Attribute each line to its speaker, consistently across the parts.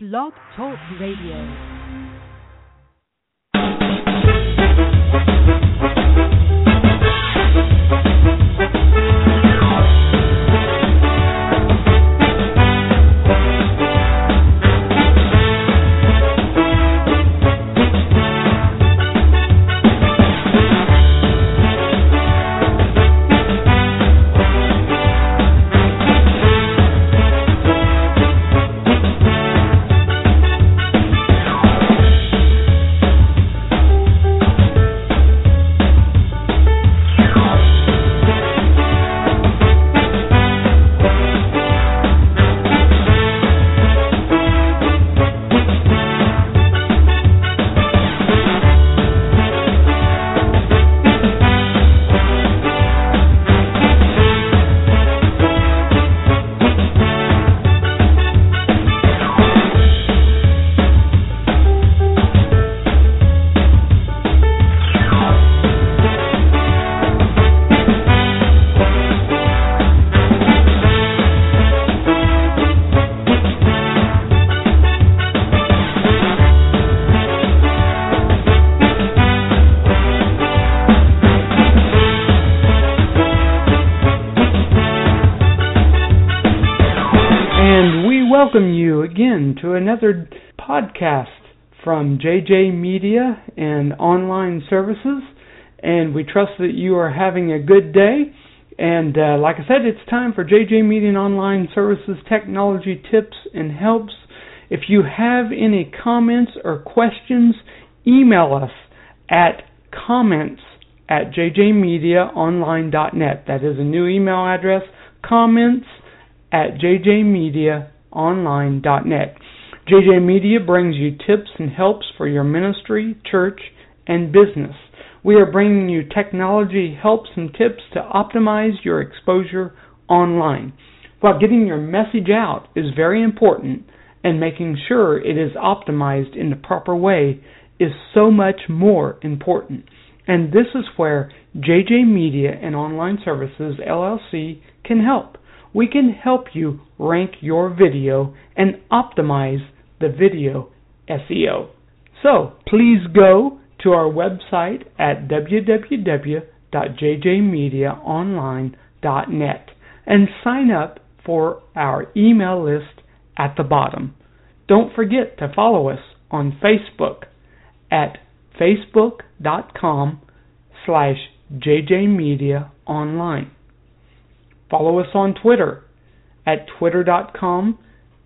Speaker 1: Blog Talk Radio. Again to another podcast from JJ Media and Online Services. And we trust that you are having a good day. And uh, like I said, it's time for JJ Media and Online Services technology tips and helps. If you have any comments or questions, email us at comments at jjmediaonline.net. That is a new email address, comments at jjmedia.net online.net. JJ Media brings you tips and helps for your ministry, church, and business. We are bringing you technology helps and tips to optimize your exposure online. While getting your message out is very important, and making sure it is optimized in the proper way is so much more important. And this is where JJ Media and Online Services LLC can help we can help you rank your video and optimize the video SEO. So please go to our website at www.jjmediaonline.net and sign up for our email list at the bottom. Don't forget to follow us on Facebook at facebook.com slash jjmediaonline. Follow us on Twitter at twitter.com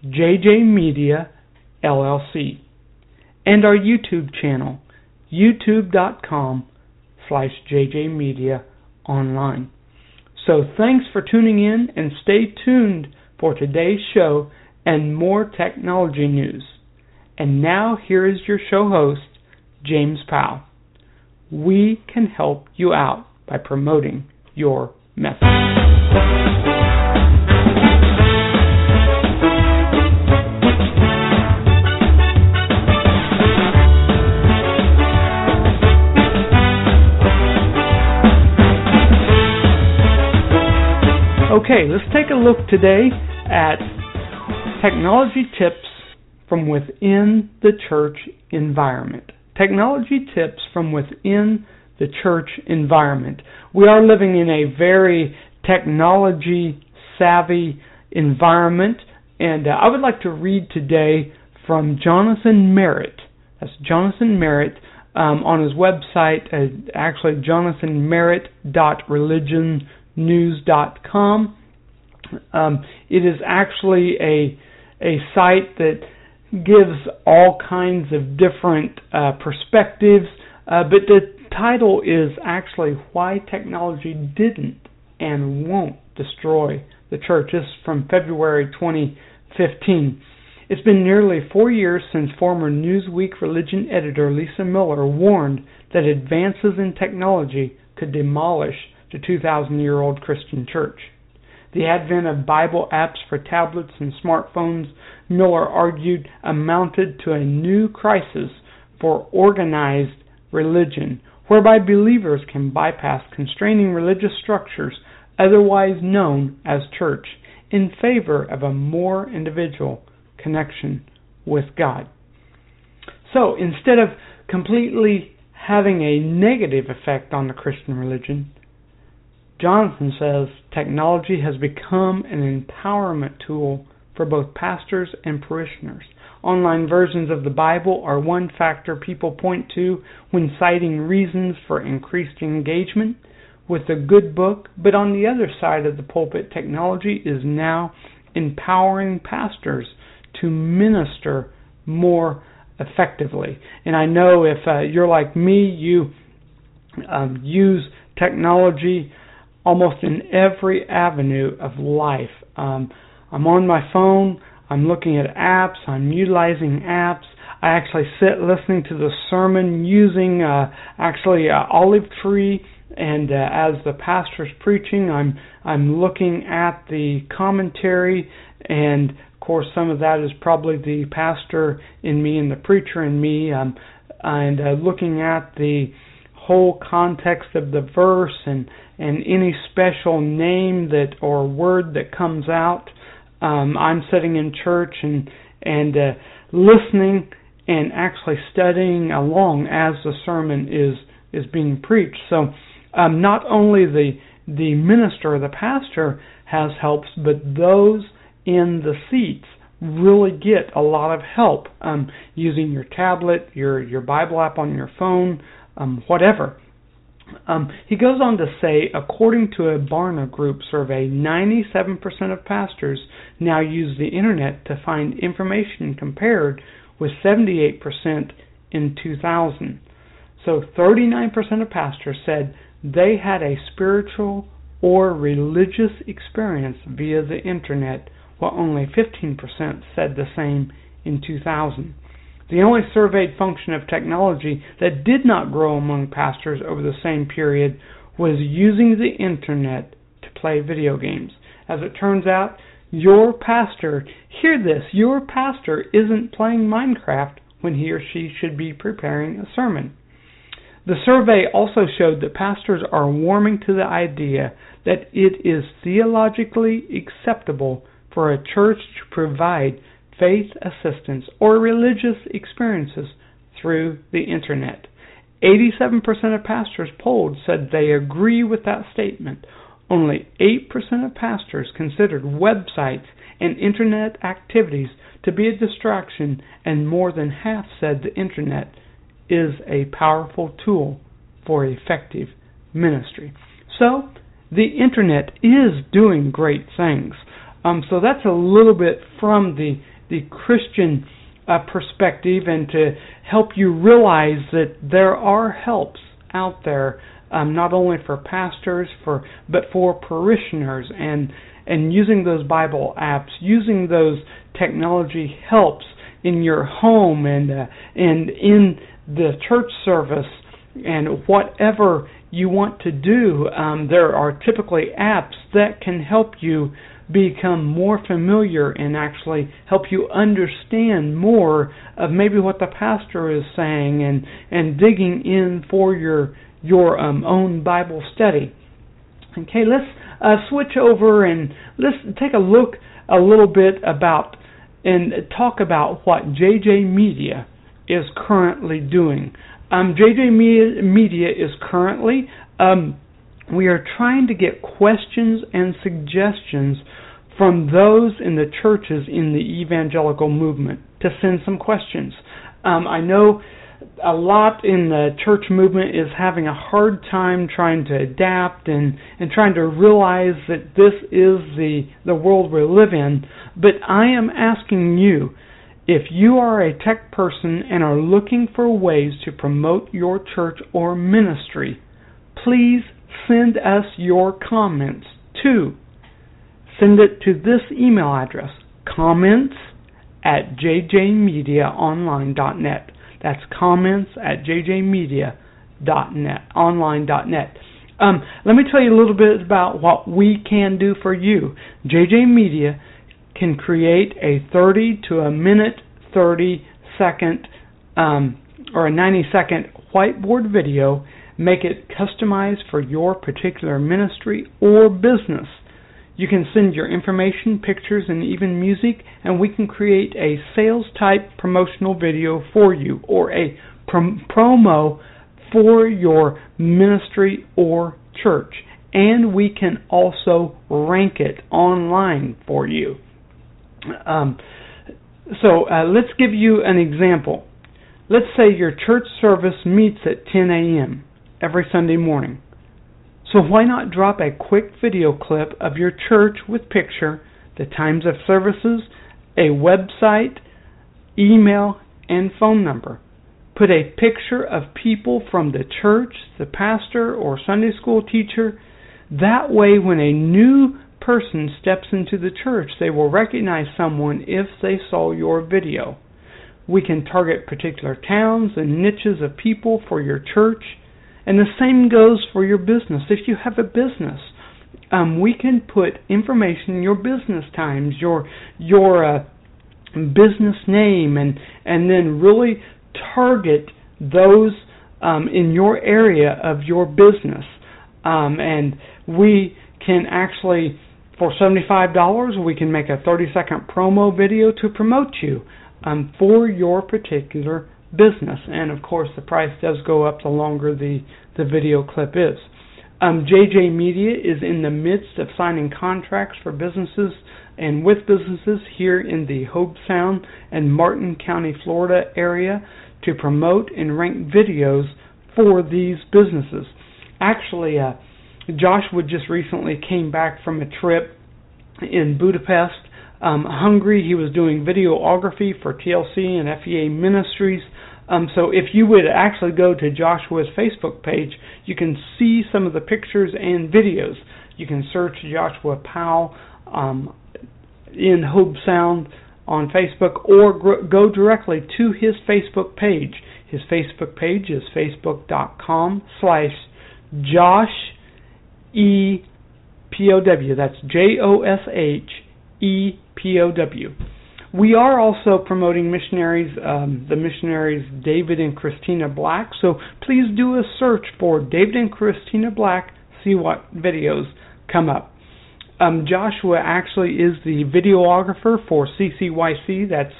Speaker 1: jjmedia llc and our YouTube channel youtube.com slash jjmedia online. So thanks for tuning in and stay tuned for today's show and more technology news. And now here is your show host, James Powell. We can help you out by promoting your message. Okay, let's take a look today at technology tips from within the church environment. Technology tips from within the church environment. We are living in a very technology savvy environment. And uh, I would like to read today from Jonathan Merritt. That's Jonathan Merritt um, on his website, uh, actually jonathanmerritt.religionnews.com. Um, it is actually a a site that gives all kinds of different uh, perspectives, uh, but the title is actually why technology didn't and won't destroy the church. This is from February 2015. It's been nearly four years since former Newsweek religion editor Lisa Miller warned that advances in technology could demolish the 2,000 year old Christian church. The advent of Bible apps for tablets and smartphones, Miller argued, amounted to a new crisis for organized religion, whereby believers can bypass constraining religious structures otherwise known as church, in favor of a more individual connection with God. So instead of completely having a negative effect on the Christian religion, Jonathan says technology has become an empowerment tool for both pastors and parishioners. Online versions of the Bible are one factor people point to when citing reasons for increased engagement with a good book, but on the other side of the pulpit, technology is now empowering pastors to minister more effectively. And I know if uh, you're like me, you um, use technology almost in every avenue of life. Um, I'm on my phone, I'm looking at apps, I'm utilizing apps. I actually sit listening to the sermon using uh, actually uh, Olive Tree, and uh, as the pastor's preaching, I'm I'm looking at the commentary, and of course some of that is probably the pastor in me and the preacher in me, um, and uh, looking at the whole context of the verse and and any special name that or word that comes out. Um, I'm sitting in church and and uh, listening and actually studying along as the sermon is is being preached. So um, not only the the minister, or the pastor has helps, but those in the seats really get a lot of help um, using your tablet, your your Bible app on your phone, um, whatever. Um, he goes on to say, according to a Barna Group survey, 97% of pastors now use the internet to find information compared with 78% in 2000. So 39% of pastors said they had a spiritual or religious experience via the internet, while only 15% said the same in 2000. The only surveyed function of technology that did not grow among pastors over the same period was using the internet to play video games. As it turns out, your pastor, hear this, your pastor isn't playing Minecraft when he or she should be preparing a sermon. The survey also showed that pastors are warming to the idea that it is theologically acceptable for a church to provide faith assistance or religious experiences through the internet. 87% of pastors polled said they agree with that statement. Only 8% of pastors considered websites and internet activities to be a distraction, and more than half said the internet is a powerful tool for effective ministry. So, the internet is doing great things. Um, so that's a little bit from the the Christian uh, perspective and to help you realize that there are helps out there, um, not only for pastors, for but for parishioners, and and using those Bible apps, using those technology helps in your home and uh, and in the church service and whatever you want to do. Um, there are typically apps that can help you become more familiar and actually help you understand more of maybe what the pastor is saying and and digging in for your your um, own Bible study. Okay, let's uh, switch over and let's take a look a little bit about and talk about what JJ Media is currently doing. Um, JJ Media is currently um, we are trying to get questions and suggestions from those in the churches in the evangelical movement to send some questions. Um, I know a lot in the church movement is having a hard time trying to adapt and, and trying to realize that this is the, the world we live in. But I am asking you if you are a tech person and are looking for ways to promote your church or ministry, please send us your comments to send it to this email address comments at jjmediaonline.net. That's comments at jjmedia.net, online.net. Um, let me tell you a little bit about what we can do for you. JJ Media can create a 30 to a minute 30 second um, or a 90 second whiteboard video, make it customized for your particular ministry or business. You can send your information, pictures, and even music, and we can create a sales type promotional video for you or a prom- promo for your ministry or church. And we can also rank it online for you. Um, so uh, let's give you an example. Let's say your church service meets at 10 a.m. every Sunday morning. So why not drop a quick video clip of your church with picture, the times of services, a website, email, and phone number. Put a picture of people from the church, the pastor, or Sunday school teacher. That way, when a new person steps into the church, they will recognize someone if they saw your video. We can target particular towns and niches of people for your church and the same goes for your business. If you have a business, um, we can put information, in your business times, your your uh, business name, and and then really target those um, in your area of your business. Um, and we can actually, for seventy-five dollars, we can make a thirty-second promo video to promote you um, for your particular business. And of course, the price does go up the longer the, the video clip is. Um, JJ Media is in the midst of signing contracts for businesses and with businesses here in the Hobe Sound and Martin County, Florida area to promote and rank videos for these businesses. Actually, uh, Joshua just recently came back from a trip in Budapest, um, Hungary. He was doing videography for TLC and FEA Ministries. Um, so if you would actually go to Joshua's Facebook page, you can see some of the pictures and videos. You can search Joshua Powell um, in Hobe Sound on Facebook or gr- go directly to his Facebook page. His Facebook page is facebook.com slash Josh E P O W. That's J O S H E P O W. We are also promoting missionaries, um, the missionaries David and Christina Black. So please do a search for David and Christina Black. See what videos come up. Um, Joshua actually is the videographer for CCYC. That's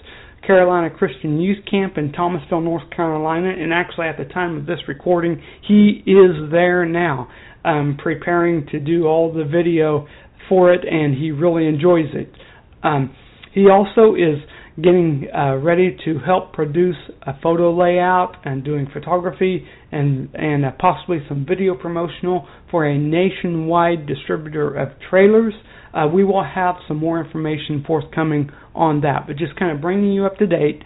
Speaker 1: Carolina Christian Youth Camp in Thomasville, North Carolina. And actually, at the time of this recording, he is there now, um, preparing to do all the video for it, and he really enjoys it. Um, he also is getting uh, ready to help produce a photo layout and doing photography and and uh, possibly some video promotional for a nationwide distributor of trailers. Uh, we will have some more information forthcoming on that, but just kind of bringing you up to date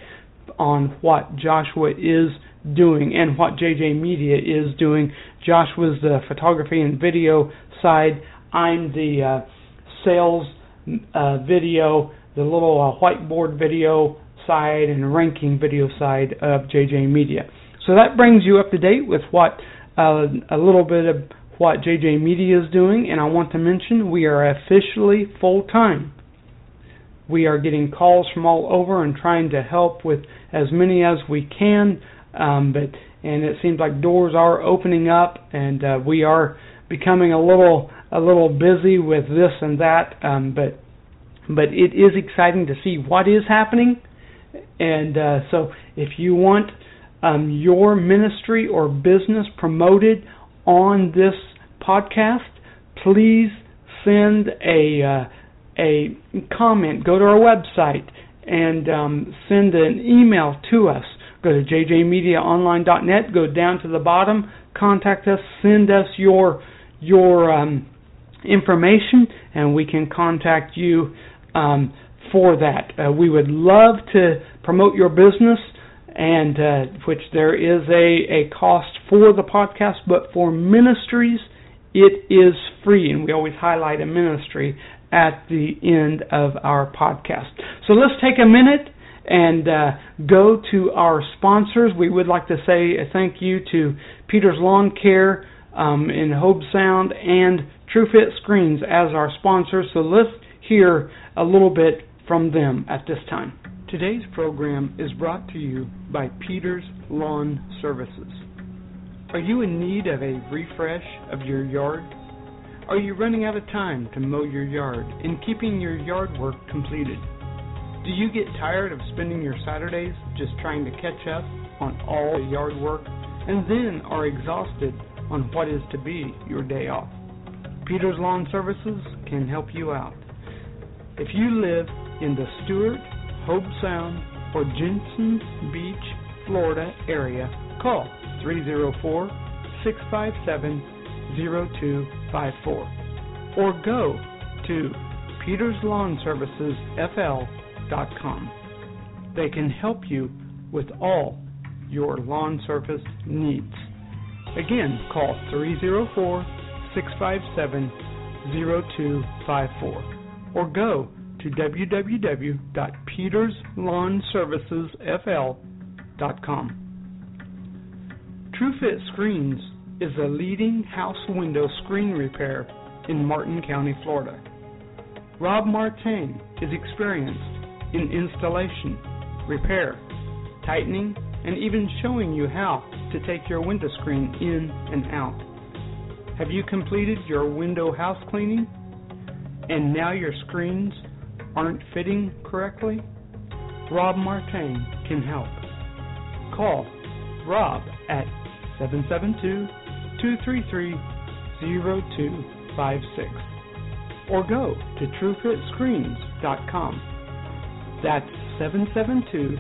Speaker 1: on what Joshua is doing and what JJ Media is doing. Joshua's the photography and video side. I'm the uh, sales uh, video the little uh, whiteboard video side and ranking video side of JJ Media. So that brings you up to date with what uh, a little bit of what JJ Media is doing, and I want to mention we are officially full time. We are getting calls from all over and trying to help with as many as we can, um, but and it seems like doors are opening up, and uh, we are becoming a little a little busy with this and that, um, but but it is exciting to see what is happening. And uh, so, if you want um, your ministry or business promoted on this podcast, please send a uh, a comment. Go to our website and um, send an email to us. Go to jjmediaonline.net. Go down to the bottom. Contact us. Send us your your um, information, and we can contact you um, for that. Uh, we would love to promote your business, and uh, which there is a, a cost for the podcast, but for ministries, it is free, and we always highlight a ministry at the end of our podcast. So let's take a minute and uh, go to our sponsors. We would like to say thank you to Peter's Lawn Care um, in Hobe Sound and TruFit Screens as our sponsor, So let's hear a little bit from them at this time. Today's program is brought to you by Peter's Lawn Services. Are you in need of a refresh of your yard? Are you running out of time to mow your yard and keeping your yard work completed? Do you get tired of spending your Saturdays just trying to catch up on all the yard work and then are exhausted on what is to be your day off? Peters Lawn Services can help you out. If you live in the Stuart, Hobe Sound, or Jensen Beach, Florida area, call 304 657 0254 or go to peterslawnservicesfl.com. They can help you with all your lawn service needs. Again, call 304 657 0254 or go to www.peterslawnservicesfl.com. TruFit Screens is a leading house window screen repair in Martin County, Florida. Rob Martin is experienced in installation, repair, tightening, and even showing you how to take your window screen in and out. Have you completed your window house cleaning and now your screens aren't fitting correctly? Rob Martin can help. Call Rob at 772 233 0256 or go to trufitscreens.com. That's 772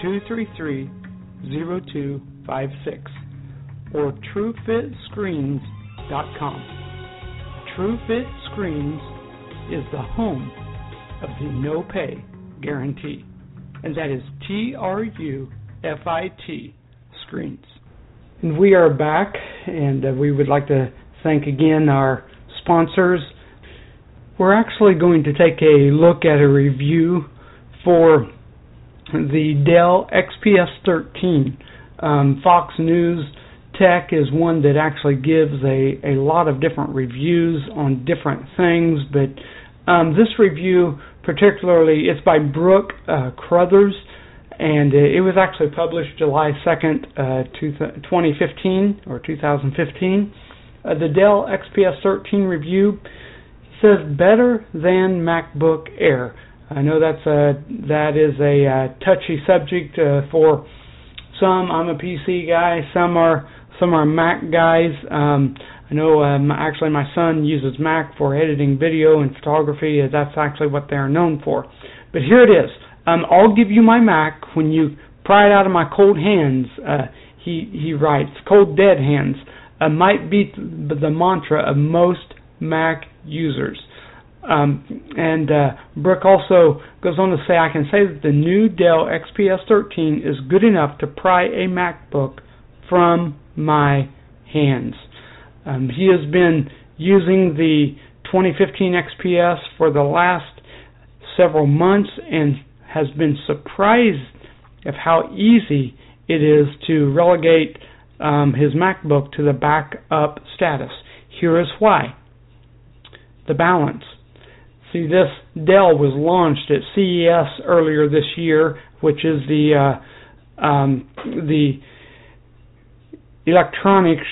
Speaker 1: 233 0256 or trufitscreens.com. TruFit Screens is the home of the no pay guarantee, and that is T R U F I T Screens. And we are back, and uh, we would like to thank again our sponsors. We're actually going to take a look at a review for the Dell XPS 13. Um, Fox News Tech is one that actually gives a, a lot of different reviews on different things, but um, this review particularly it's by Brooke uh, Crothers and it was actually published July 2nd, uh, 2015 or 2015. Uh, the Dell XPS 13 review says better than MacBook Air. I know that's a that is a uh, touchy subject uh, for some. I'm a PC guy. Some are some are Mac guys. Um, I know um, actually my son uses Mac for editing video and photography. That's actually what they are known for. But here it is. Um, I'll give you my Mac when you pry it out of my cold hands. Uh, he he writes, cold dead hands uh, might be the mantra of most Mac users. Um, and uh, Brooke also goes on to say, I can say that the new Dell XPS 13 is good enough to pry a MacBook from my hands. Um, he has been using the 2015 XPS for the last several months and has been surprised of how easy it is to relegate um, his MacBook to the backup status. Here is why. The balance. See, this Dell was launched at CES earlier this year, which is the uh, um, the electronics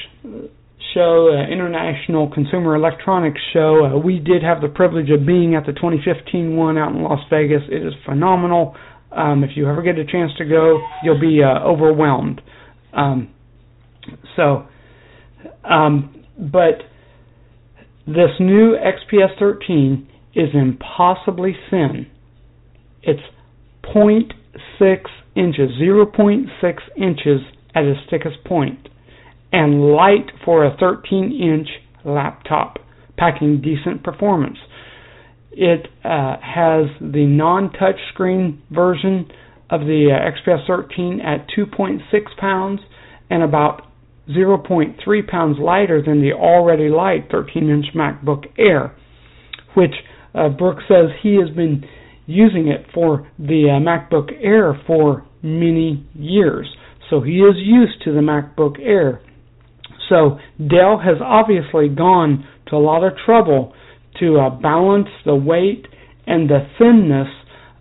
Speaker 1: show, uh, International Consumer Electronics Show. Uh, we did have the privilege of being at the 2015 one out in Las Vegas. It is phenomenal. Um, if you ever get a chance to go, you'll be uh, overwhelmed. Um, so, um, but this new XPS 13 is impossibly thin. It's 0.6 inches, 0.6 inches at its thickest point and light for a 13 inch laptop, packing decent performance. It uh, has the non touch screen version of the uh, XPS 13 at 2.6 pounds and about 0.3 pounds lighter than the already light 13 inch MacBook Air, which uh, says he has been using it for the uh, MacBook Air for many years. So he is used to the MacBook Air. So Dell has obviously gone to a lot of trouble to uh, balance the weight and the thinness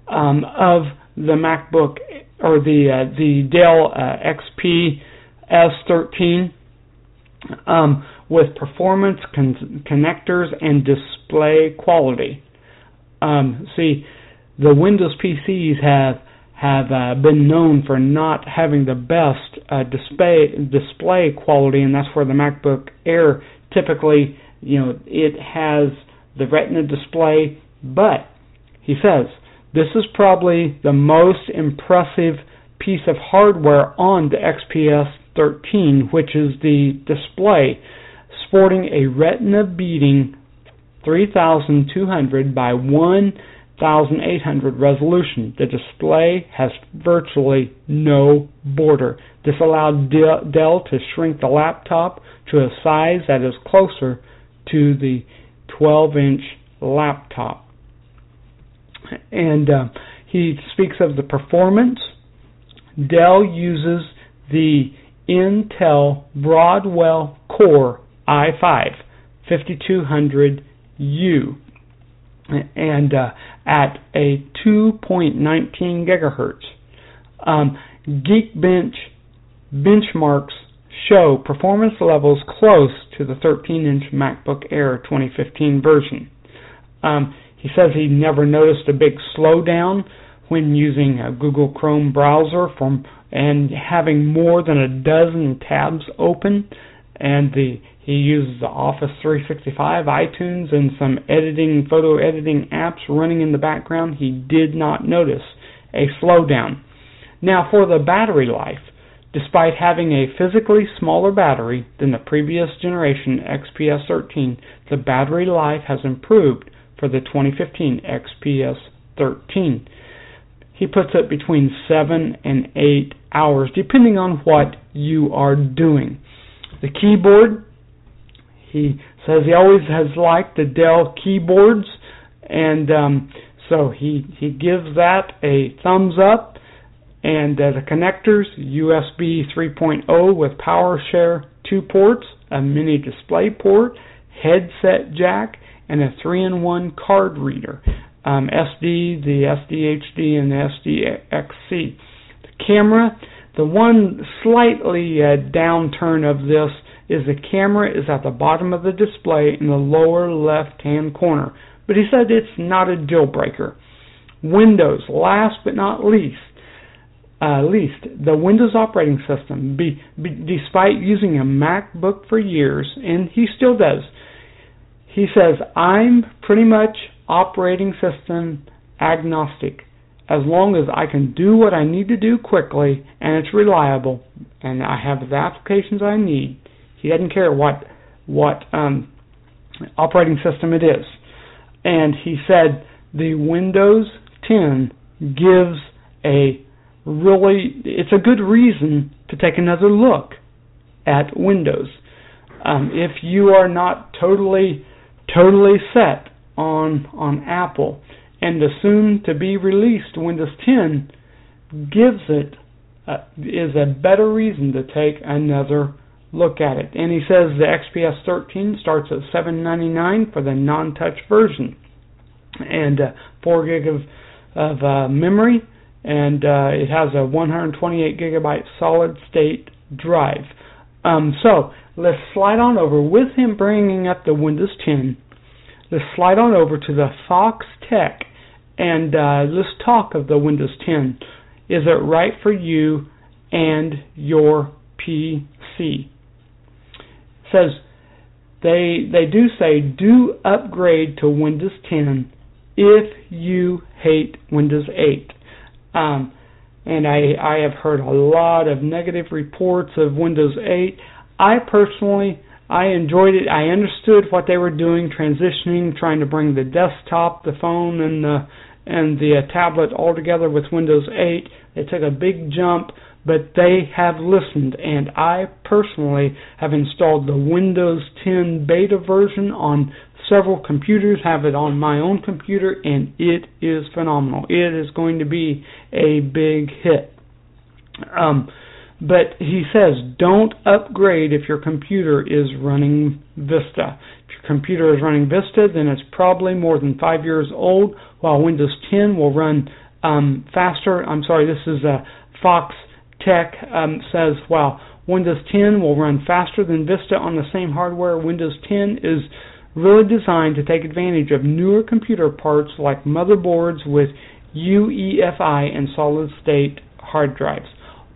Speaker 1: um, of the MacBook or the uh, the Dell uh, XPS 13. um, with performance con- connectors and display quality. Um, see, the Windows PCs have have uh, been known for not having the best uh, display display quality, and that's where the MacBook Air typically, you know, it has the Retina display. But he says this is probably the most impressive piece of hardware on the XPS 13, which is the display, sporting a Retina beating 3200 by 1800 resolution. The display has virtually no border. This allowed Dell to shrink the laptop to a size that is closer to the 12 inch laptop. And uh, he speaks of the performance. Dell uses the Intel Broadwell Core i5 5200U and uh, at a 2.19 gigahertz. Um, Geekbench benchmarks show performance levels close to the 13-inch MacBook Air 2015 version. Um, he says he never noticed a big slowdown when using a Google Chrome browser from and having more than a dozen tabs open and the he uses the Office 365, iTunes, and some editing, photo editing apps running in the background. He did not notice a slowdown. Now, for the battery life, despite having a physically smaller battery than the previous generation XPS 13, the battery life has improved for the 2015 XPS 13. He puts it between 7 and 8 hours, depending on what you are doing. The keyboard he says he always has liked the Dell keyboards, and um, so he he gives that a thumbs up. And uh, the connectors USB 3.0 with PowerShare 2 ports, a mini display port, headset jack, and a 3-in-1 card reader. Um, SD, the SDHD, and the SDXC. The camera, the one slightly uh, downturn of this is the camera is at the bottom of the display in the lower left hand corner. But he said it's not a deal breaker. Windows, last but not least, uh, least the Windows operating system. Be, be, despite using a MacBook for years, and he still does, he says I'm pretty much operating system agnostic. As long as I can do what I need to do quickly and it's reliable, and I have the applications I need, he doesn't care what what um, operating system it is. And he said the Windows 10 gives a really it's a good reason to take another look at Windows. Um, if you are not totally totally set on on Apple, and the soon to be released Windows 10 gives it is a better reason to take another look at it. And he says the XPS 13 starts at 7.99 for the non-touch version, and uh, 4 gig of of uh, memory, and uh, it has a 128 gigabyte solid state drive. Um, so let's slide on over with him bringing up the Windows 10. Let's slide on over to the Fox Tech, and uh, let's talk of the Windows 10. Is it right for you and your PC? It says they they do say do upgrade to Windows 10 if you hate Windows 8. Um, and I I have heard a lot of negative reports of Windows 8. I personally I enjoyed it. I understood what they were doing, transitioning, trying to bring the desktop, the phone, and the and the uh, tablet all together with Windows 8. They took a big jump but they have listened, and I personally have installed the Windows 10 beta version on several computers, have it on my own computer, and it is phenomenal. It is going to be a big hit. Um, but he says don't upgrade if your computer is running Vista. Computer is running Vista, then it's probably more than five years old, while Windows 10 will run um, faster. I'm sorry, this is a Fox Tech um, says, well, Windows 10 will run faster than Vista on the same hardware. Windows 10 is really designed to take advantage of newer computer parts like motherboards with UEFI and solid state hard drives.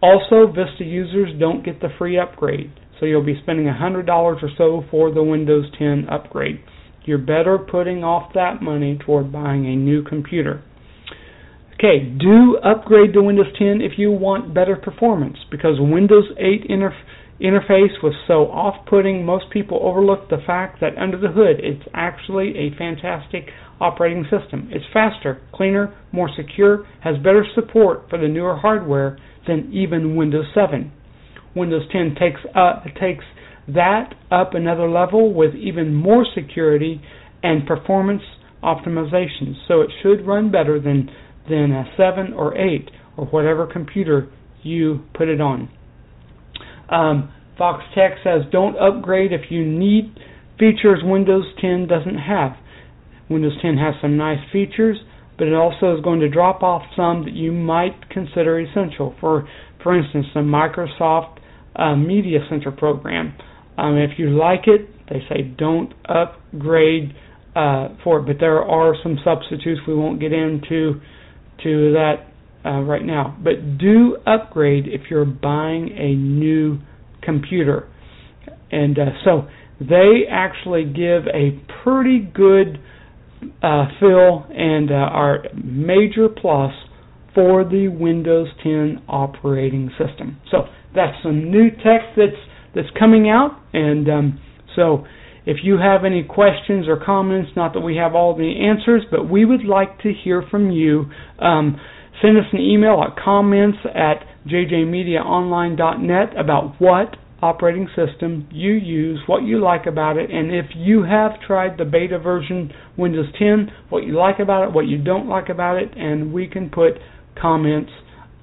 Speaker 1: Also, Vista users don't get the free upgrade, so you'll be spending $100 or so for the Windows 10 upgrade. You're better putting off that money toward buying a new computer. Okay, do upgrade to Windows 10 if you want better performance because Windows 8 interf- interface was so off-putting most people overlook the fact that under the hood it's actually a fantastic operating system. It's faster, cleaner, more secure, has better support for the newer hardware than even Windows 7. Windows 10 takes uh, takes that up another level with even more security and performance optimization. So it should run better than than a 7 or 8 or whatever computer you put it on. Um, Fox Tech says don't upgrade if you need features Windows 10 doesn't have. Windows 10 has some nice features, but it also is going to drop off some that you might consider essential. For for instance, the Microsoft uh, Media Center program. Um, if you like it, they say don't upgrade uh, for it, but there are some substitutes. We won't get into to that uh, right now. But do upgrade if you're buying a new computer. And uh, so they actually give a pretty good uh, fill and uh, are major plus for the Windows 10 operating system. So that's some new tech that's that's coming out, and um, so if you have any questions or comments, not that we have all the answers, but we would like to hear from you. Um, send us an email at comments at jjmediaonline.net about what operating system you use, what you like about it, and if you have tried the beta version Windows 10, what you like about it, what you don't like about it, and we can put comments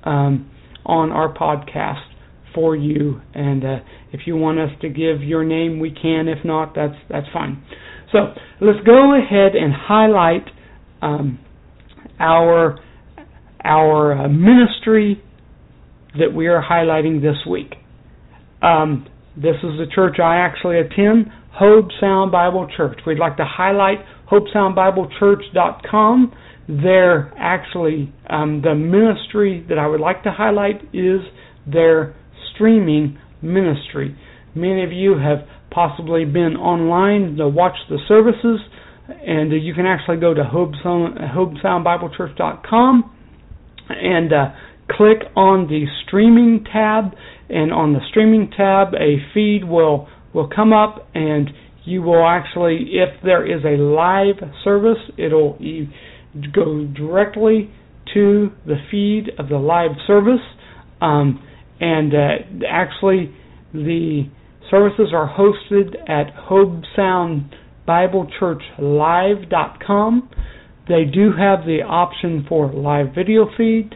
Speaker 1: um, on our podcast for you. And uh, if you want us to give your name, we can. If not, that's that's fine. So let's go ahead and highlight um, our our uh, ministry that we are highlighting this week. Um, this is the church I actually attend, Hobe Sound Bible Church. We'd like to highlight HobeSoundBibleChurch.com. They're actually um, the ministry that I would like to highlight is their streaming ministry. Many of you have possibly been online to watch the services, and you can actually go to HobeSoundBibleChurch.com and uh, click on the streaming tab, and on the streaming tab, a feed will will come up, and you will actually, if there is a live service, it'll go directly to the feed of the live service. Um, and uh, actually, the services are hosted at HobeSoundBibleChurchLive.com. They do have the option for live video feed,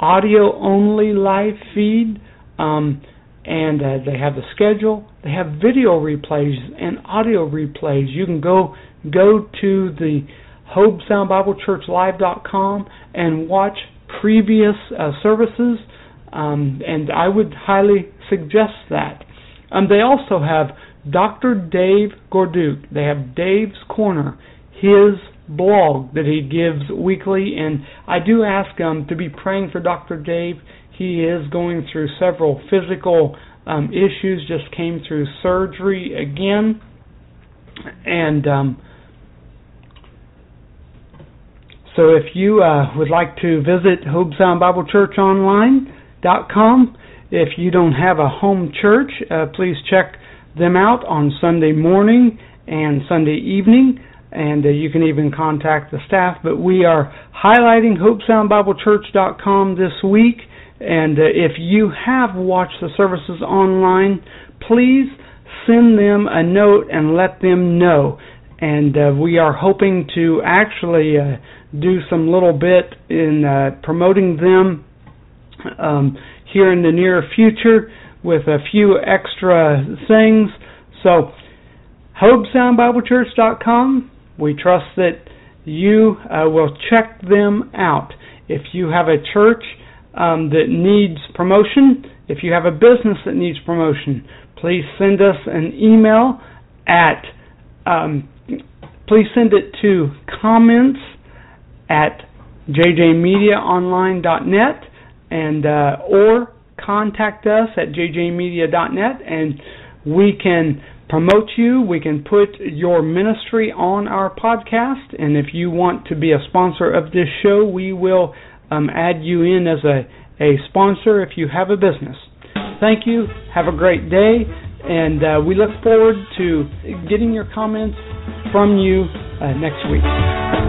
Speaker 1: audio only live feed, um, and uh, they have the schedule. They have video replays and audio replays. You can go go to the HobeSoundBibleChurchLive.com and watch previous uh, services um, and I would highly suggest that. Um, they also have Dr. Dave Gorduk. They have Dave's Corner, his blog that he gives weekly, and I do ask um, to be praying for Dr. Dave. He is going through several physical um, issues, just came through surgery again, and um, so if you uh, would like to visit Hobe Sound Bible Church online, com. If you don't have a home church, uh, please check them out on Sunday morning and Sunday evening, and uh, you can even contact the staff. But we are highlighting HobeSoundBibleChurch.com this week, and uh, if you have watched the services online, please send them a note and let them know. And uh, we are hoping to actually uh, do some little bit in uh, promoting them um, here in the near future with a few extra things. So, HobeSoundBibleChurch.com. We trust that you uh, will check them out. If you have a church um, that needs promotion, if you have a business that needs promotion, please send us an email at um, please send it to comments at jjmediaonline.net and uh, or contact us at jjmedia.net and we can promote you. We can put your ministry on our podcast, and if you want to be a sponsor of this show, we will um, add you in as a, a sponsor if you have a business. Thank you. Have a great day, and uh, we look forward to getting your comments from you uh, next week.